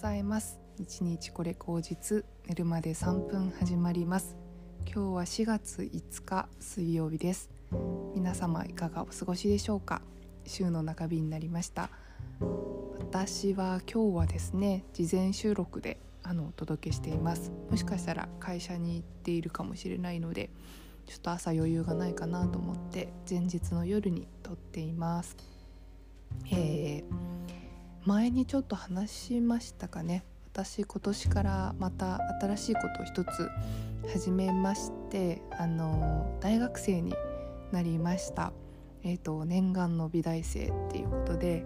ざいます。一日これ口実寝るまで3分始まります。今日は4月5日水曜日です。皆様いかがお過ごしでしょうか？週の中日になりました。私は今日はですね事前収録であのお届けしています。もしかしたら会社に行っているかもしれないのでちょっと朝余裕がないかなと思って前日の夜に撮っています。えー前にちょっと話しましたかね。私今年からまた新しいことを一つ始めましてあの大学生になりました、えーと、念願の美大生っていうことで、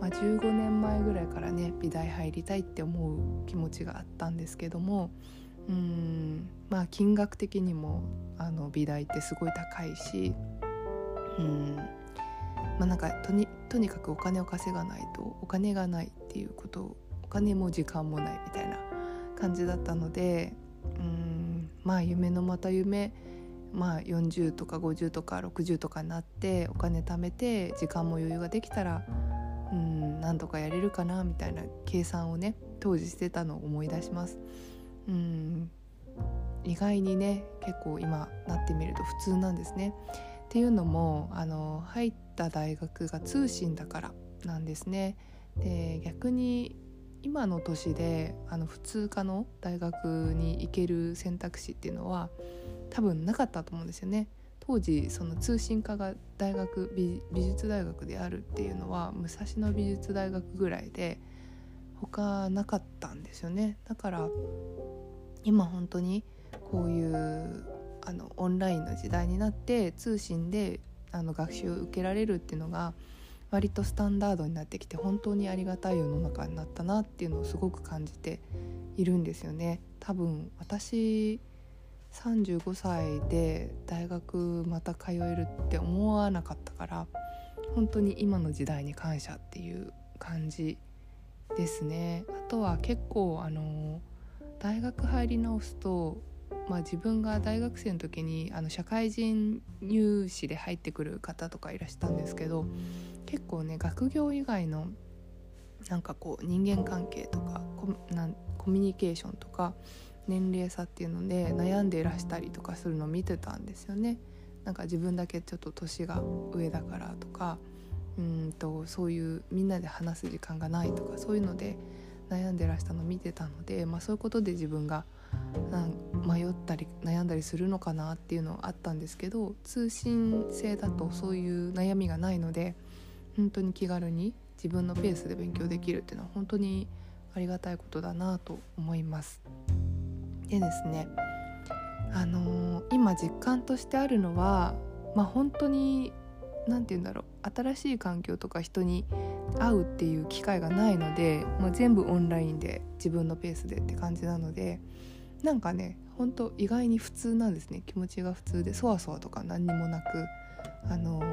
まあ、15年前ぐらいからね美大入りたいって思う気持ちがあったんですけどもうんまあ金額的にもあの美大ってすごい高いしうんまあ、なんかとにとにかくお金を稼がないとお金がないっていうことお金も時間もないみたいな感じだったのでうんまあ夢のまた夢まあ40とか50とか60とかになってお金貯めて時間も余裕ができたらうん何とかやれるかなみたいな計算をね当時してたのを思い出します。うん意外にね結構今なってみると普通なんですね。っていうのもあの入った大学が通信だからなんですね。で逆に今の年であの普通科の大学に行ける選択肢っていうのは多分なかったと思うんですよね。当時その通信科が大学美術大学であるっていうのは武蔵野美術大学ぐらいで他なかったんですよねだから今本当にこういうあのオンラインの時代になって通信であの学習を受けられるっていうのが割とスタンダードになってきて本当にありがたい世の中になったなっていうのをすごく感じているんですよね。多分私35歳で大学また通えるって思わなかったから本当に今の時代に感謝っていう感じですね。あとは結構あの大学入り直すとまあ、自分が大学生の時にあの社会人入試で入ってくる方とかいらしたんですけど結構ね学業以外のなんかこう人間関係とかコミュニケーションとか年齢差っていうので悩んでいらしたりとかするのを見てたんですよね。なんか自分だけちょっと年が上だからとかうんとそういうみんなで話す時間がないとかそういうので悩んでらしたの見てたので、まあ、そういうことで自分が迷ったり悩んだりするのかなっていうのはあったんですけど通信制だとそういう悩みがないので本当に気軽に自分のペースで勉強できるっていうのは本当にありがたいことだなと思います。でですねあのー、今実感としてあるのはまあ本当に何て言うんだろう新しい環境とか人に会うっていう機会がないので、まあ、全部オンラインで自分のペースでって感じなのでなんかねほんと意外に普通なんですね気持ちが普通でそわそわとか何にもなくあのー、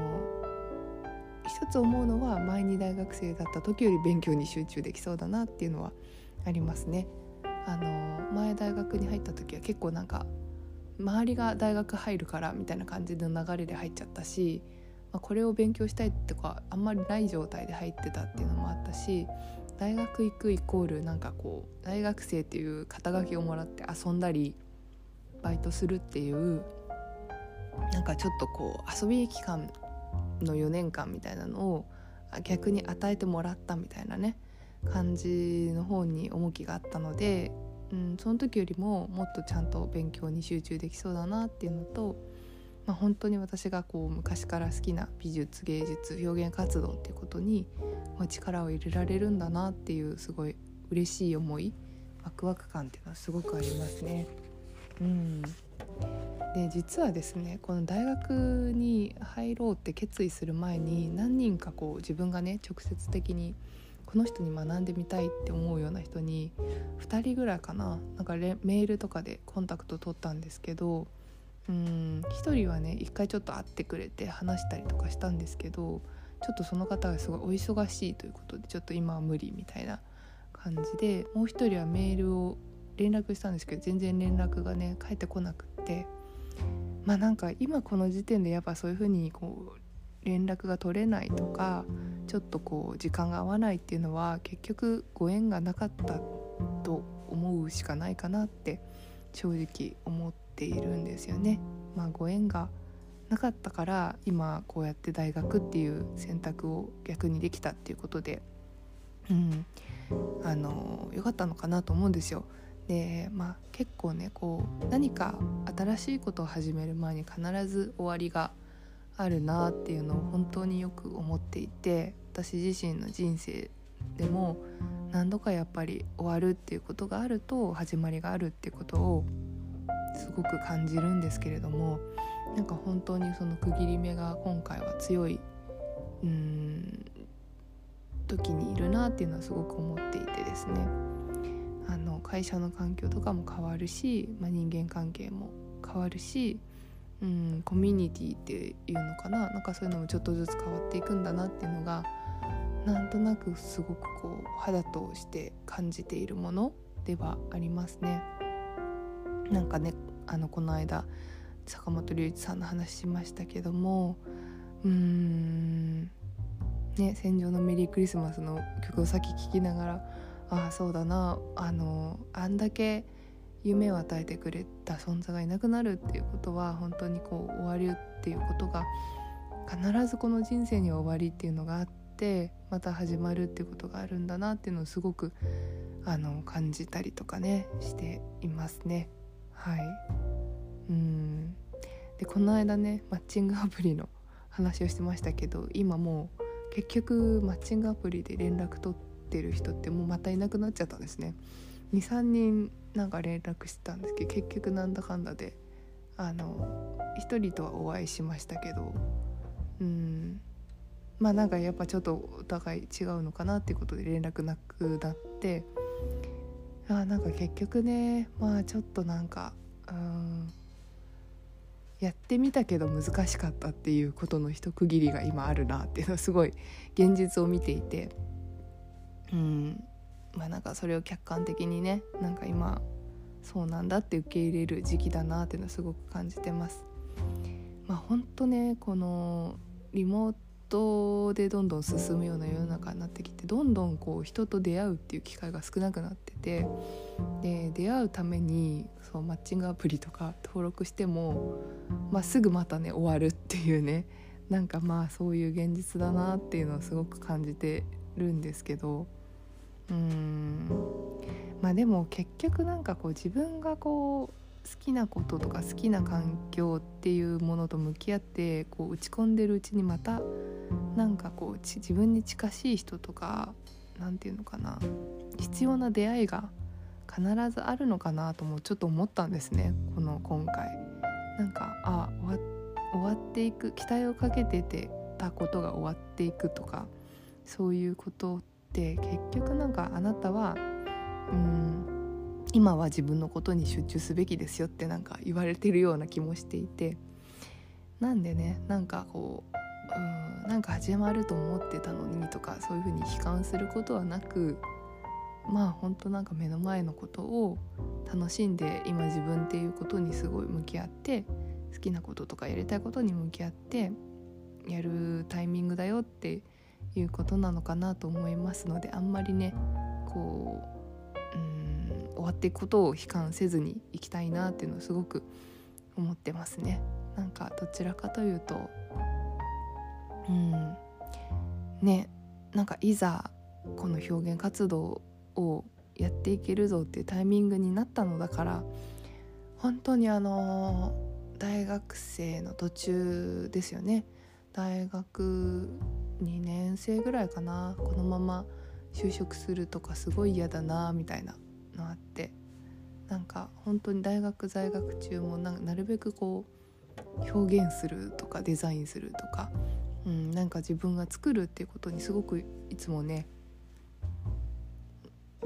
一つ思うのは前に大学生だった時より勉強に集中できそうだなっていうのはありますね。あのー、前大学に入った時は結構なんか周りが大学入るからみたいな感じの流れで入っちゃったし、まあ、これを勉強したいとかあんまりない状態で入ってたっていうのもあったし大学行くイコールなんかこう大学生っていう肩書きをもらって遊んだりバイトするっていうなんかちょっとこう遊び期間の4年間みたいなのを逆に与えてもらったみたいなね感じの方に重きがあったので、うん、その時よりももっとちゃんと勉強に集中できそうだなっていうのと、まあ、本当に私がこう昔から好きな美術芸術表現活動っていうことに力を入れられるんだなっていうすごい嬉しい思いワクワク感っていうのはすごくありますね。うん、で実はですねこの大学に入ろうって決意する前に何人かこう自分がね直接的にこの人に学んでみたいって思うような人に2人ぐらいかななんかメールとかでコンタクト取ったんですけどうん1人はね一回ちょっと会ってくれて話したりとかしたんですけどちょっとその方がすごいお忙しいということでちょっと今は無理みたいな感じでもう一人はメールを連絡したんですけど全然連絡がね返ってこなくってまあなんか今この時点でやっぱそういう風にこう連絡が取れないとかちょっとこう時間が合わないっていうのは結局ご縁がなかったと思うしかないかなって正直思ってているんですよね。まあ、ご縁がなかったから今こうやって大学っていう選択を逆にできたっていうことで、うん、あの良かったのかなと思うんですよ。でまあ結構ねこう何か新しいことを始める前に必ず終わりがあるなっていうのを本当によく思っていて私自身の人生でも何度かやっぱり終わるっていうことがあると始まりがあるっていうことをすごく感じるんですけれどもなんか本当にその区切り目が今回は強いうん時にいるなっていうのはすごく思っていてですねあの会社の環境とかも変わるし、まあ、人間関係も変わるし、うん、コミュニティっていうのかななんかそういうのもちょっとずつ変わっていくんだなっていうのがなんとなくすごくこう肌として感じているものではありますね。なんかねあのこの間坂本龍一さんの話しましたけどもうーんね「戦場のメリークリスマス」の曲をさっき聴きながらああそうだなあのあんだけ夢を与えてくれた存在がいなくなるっていうことは本当にこう終わるっていうことが必ずこの人生には終わりっていうのがあってまた始まるっていうことがあるんだなっていうのをすごくあの感じたりとかねしていますね。はい。うん。でこの間ねマッチングアプリの話をしてましたけど今もう結局マッチングアプリで連絡取ってる人ってもうまたいなくなっちゃったんですね。23人なんか連絡してたんですけど結局なんだかんだであの1人とはお会いしましたけどうん。まあなんかやっぱちょっとお互い違うのかなっていうことで連絡なくなってあなんか結局ねまあちょっとなんかうんやってみたけど難しかったっていうことの一区切りが今あるなっていうのはすごい現実を見ていてうんまあなんかそれを客観的にねなんか今そうなんだって受け入れる時期だなっていうのはすごく感じてます。まあ本当ねこのリモートでどんどん進むような世の中になってきてどんどんこう人と出会うっていう機会が少なくなっててで出会うためにそうマッチングアプリとか登録しても、まあ、すぐまたね終わるっていうねなんかまあそういう現実だなっていうのをすごく感じてるんですけどうん。まあでも結局なんかこう自分がこう好きなこととか好きな環境っていうものと向き合ってこう打ち込んでるうちにまたなんかこう自分に近しい人とか何て言うのかな必要な出会いが必ずあるのかなともちょっと思ったんですねこの今回。なんかあ終わっていく期待をかけててたことが終わっていくとかそういうことって結局なんかあなたはうん今は自分のことに集中すべきですよってなんか言われてるような気もしていて。なんでねなんかこううんなんか始まると思ってたのにとかそういうふうに悲観することはなくまあ本当なんか目の前のことを楽しんで今自分っていうことにすごい向き合って好きなこととかやりたいことに向き合ってやるタイミングだよっていうことなのかなと思いますのであんまりねこううん終わっていくことを悲観せずにいきたいなっていうのをすごく思ってますね。なんかどちらかというとうん。ねなんかいざこの表現活動をやっていけるぞっていうタイミングになったのだから本当にあの大学生の途中ですよね。大学2年生ぐらいかな。このまま就職するとかすごい嫌だなみたいな。のあってなんか本当に大学在学中もななるべくこう表現するとかデザインするとか、うん、なんか自分が作るっていうことにすごくいつもね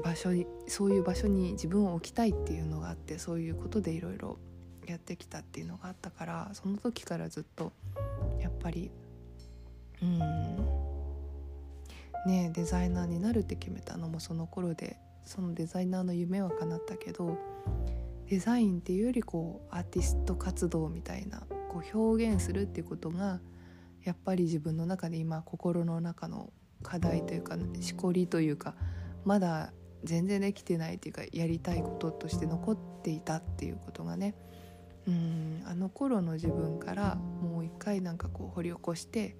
場所にそういう場所に自分を置きたいっていうのがあってそういうことでいろいろやってきたっていうのがあったからその時からずっとやっぱりうんねデザイナーになるって決めたのもその頃でそのデザイナーの夢は叶ったけどデザインっていうよりこうアーティスト活動みたいなこう表現するっていうことがやっぱり自分の中で今心の中の課題というかしこりというかまだ全然できてないというかやりたいこととして残っていたっていうことがねうんあの頃の自分からもう一回なんかこう掘り起こして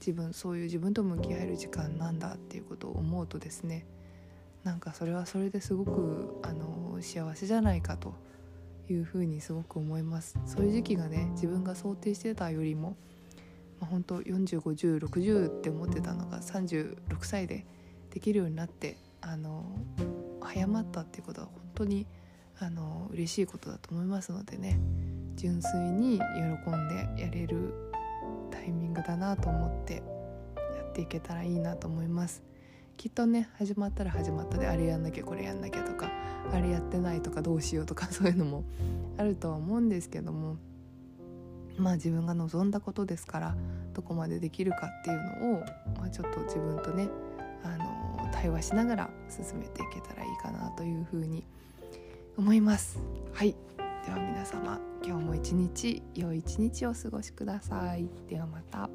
自分そういう自分と向き合える時間なんだっていうことを思うとですねなんかそれはそれですごくあの幸せじゃないかというふうにすごく思います。そういう時期がね自分が想定してたよりも、まあ、本当405060って思ってたのが36歳でできるようになってあの早まったっていうことは本当にあの嬉しいことだと思いますのでね。純粋に喜んでやれるタイミングだなと思ってやっていけたらいいなと思います。きっとね始まったら始まったであれやんなきゃこれやんなきゃとかあれやってないとかどうしようとか そういうのもあるとは思うんですけどもまあ自分が望んだことですからどこまでできるかっていうのを、まあ、ちょっと自分とねあの対話しながら進めていけたらいいかなというふうに思います。はい。では皆様今日も一日良い一日をお過ごしください。ではまた。